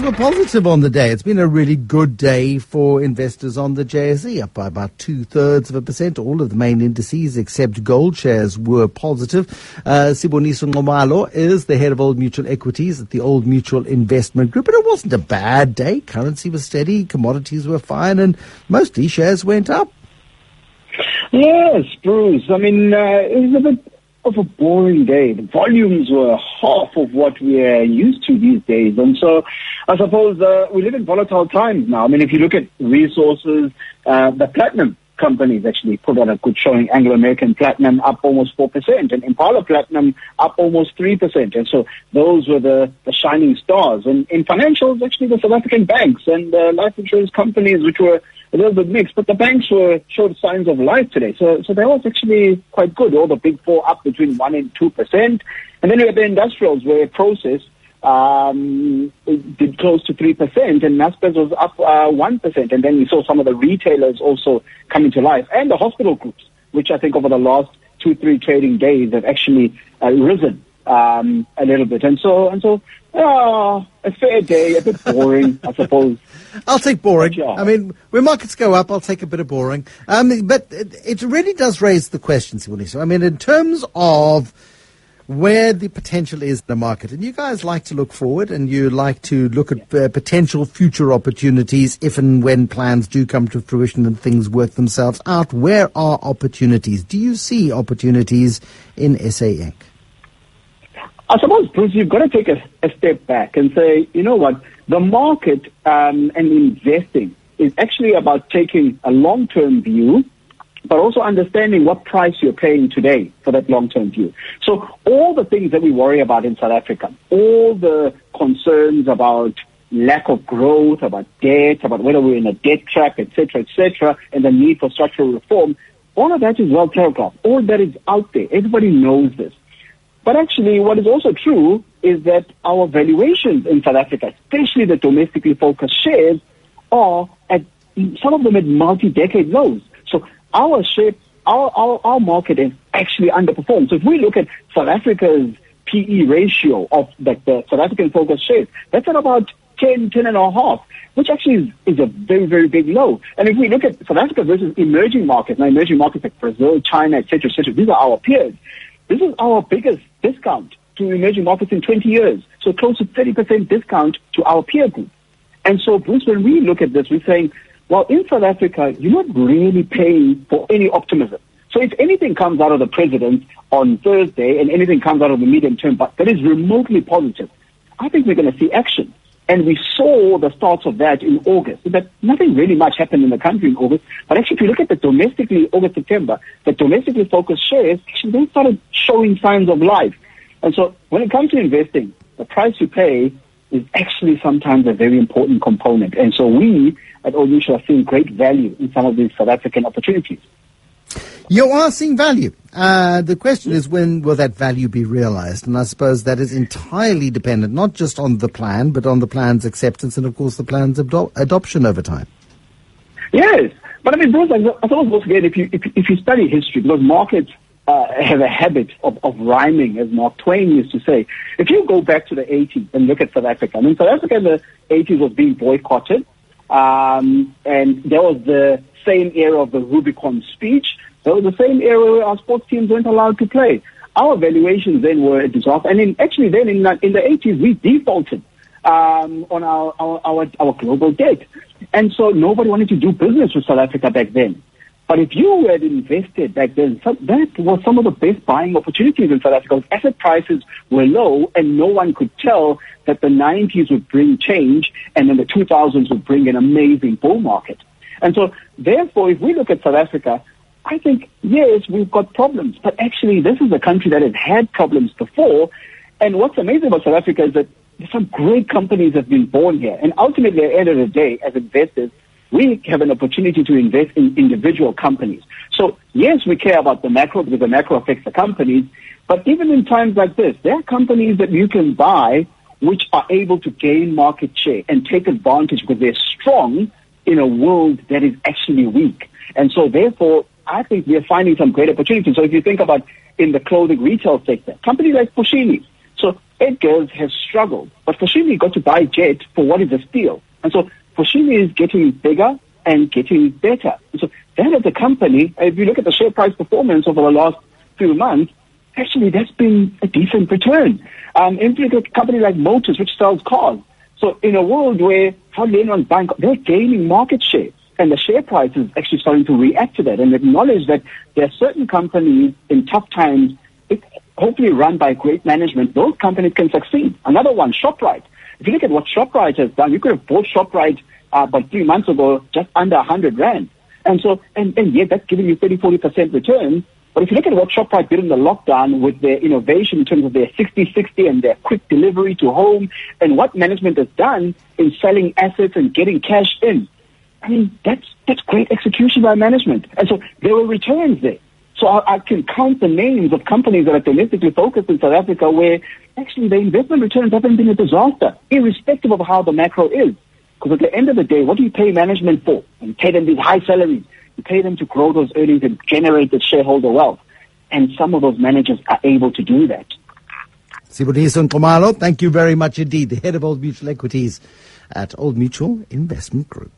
Markets were positive on the day. It's been a really good day for investors on the JSE, up by about two thirds of a percent. All of the main indices except gold shares were positive. Uh, Siboniso Nxumalo is the head of Old Mutual Equities at the Old Mutual Investment Group, and it wasn't a bad day. Currency was steady, commodities were fine, and mostly shares went up. Yes, Bruce. I mean, uh, it was a bit of a boring day. The volumes were half of what we are used to these days. And so I suppose uh, we live in volatile times now. I mean, if you look at resources, uh, the platinum companies actually put on a good showing. Anglo American Platinum up almost 4%, and Impala Platinum up almost 3%. And so those were the, the shining stars. And in financials, actually, the South African banks and uh, life insurance companies, which were a little bit mixed, but the banks were showed signs of life today. So, so that was actually quite good. All the big four up between one and two percent, and then we had the industrials where process um, did close to three percent, and Naspers was up uh, one uh, and then we saw some of the retailers also coming to life, and the hospital groups, which I think over the last two three trading days have actually uh, risen um, a little bit, and so and so. Uh, a fair day, a bit boring, I suppose. I'll take boring. Yeah. I mean, when markets go up, I'll take a bit of boring. Um, but it, it, really does raise the question, So, I mean, in terms of where the potential is in the market, and you guys like to look forward and you like to look at uh, potential future opportunities if and when plans do come to fruition and things work themselves out. Where are opportunities? Do you see opportunities in SA Inc.? I suppose, Bruce, you've got to take a, a step back and say, you know what? The market um, and investing is actually about taking a long-term view, but also understanding what price you're paying today for that long-term view. So all the things that we worry about in South Africa, all the concerns about lack of growth, about debt, about whether we're in a debt trap, etc., etc., and the need for structural reform, all of that is well telegraphed. All that is out there. Everybody knows this. But actually, what is also true is that our valuations in South Africa, especially the domestically focused shares, are at some of them at multi-decade lows. So our share, our, our, our market is actually underperformed. So if we look at South Africa's PE ratio of the, the South African focus shares, that's at about 10, 10 and a half, which actually is, is a very, very big low. And if we look at South Africa versus emerging markets, now emerging markets like Brazil, China, et cetera, et cetera, these are our peers. This is our biggest discount to emerging markets in 20 years. So close to 30% discount to our peer group. And so, Bruce, when we look at this, we're saying, well, in South Africa, you're not really paying for any optimism. So if anything comes out of the president on Thursday and anything comes out of the medium term, but that is remotely positive, I think we're going to see action. And we saw the start of that in August. That nothing really much happened in the country in August. But actually, if you look at the domestically, August, September, the domestically focused shares, actually they started showing signs of life. And so when it comes to investing, the price you pay is actually sometimes a very important component. And so we at Mutual are seeing great value in some of these South African opportunities. You are seeing value. Uh, the question is when will that value be realized? And I suppose that is entirely dependent not just on the plan, but on the plan's acceptance and, of course, the plan's ado- adoption over time. Yes. But I mean, Bruce, I suppose once again, if you, if, if you study history, because markets uh, have a habit of, of rhyming, as Mark Twain used to say. If you go back to the 80s and look at South Africa, I mean, South Africa in the 80s was being boycotted, um, and there was the same era of the Rubicon speech. So the same era where our sports teams weren't allowed to play. Our valuations then were a disaster. And in, actually then in, in the 80s, we defaulted um, on our, our, our, our global debt. And so nobody wanted to do business with South Africa back then. But if you had invested back then, that was some of the best buying opportunities in South Africa. Asset prices were low and no one could tell that the 90s would bring change and then the 2000s would bring an amazing bull market. And so therefore, if we look at South Africa, I think, yes, we've got problems, but actually this is a country that has had problems before. And what's amazing about South Africa is that some great companies have been born here. And ultimately, at the end of the day, as investors, we have an opportunity to invest in individual companies. So yes, we care about the macro because the macro affects the companies. But even in times like this, there are companies that you can buy which are able to gain market share and take advantage because they're strong in a world that is actually weak. And so therefore, I think we are finding some great opportunities. So if you think about in the clothing retail sector, companies like Foschini. So Edgar's has struggled, but Foschini got to buy Jet for what is a steal. And so Foschini is getting bigger and getting better. So that as a company, if you look at the share price performance over the last few months, actually that's been a decent return. Um, if you look at a company like Motus, which sells cars, so in a world where hardly anyone's buying, they're gaining market share. And the share price is actually starting to react to that and acknowledge that there are certain companies in tough times, hopefully run by great management, those companies can succeed. Another one, ShopRite. If you look at what ShopRite has done, you could have bought ShopRite uh, about three months ago just under 100 Rand. And so, and, and yet that's giving you 30, 40% return. But if you look at what ShopRite did in the lockdown with their innovation in terms of their 60-60 and their quick delivery to home and what management has done in selling assets and getting cash in, I mean, that's, that's great execution by management. And so there were returns there. So I, I can count the names of companies that are domestically focused in South Africa where actually the investment returns haven't been a disaster, irrespective of how the macro is. Because at the end of the day, what do you pay management for? You pay them these high salaries. You pay them to grow those earnings and generate the shareholder wealth. And some of those managers are able to do that. Sibusiso Nxumalo, thank you very much indeed. The head of Old Mutual Equities at Old Mutual Investment Group.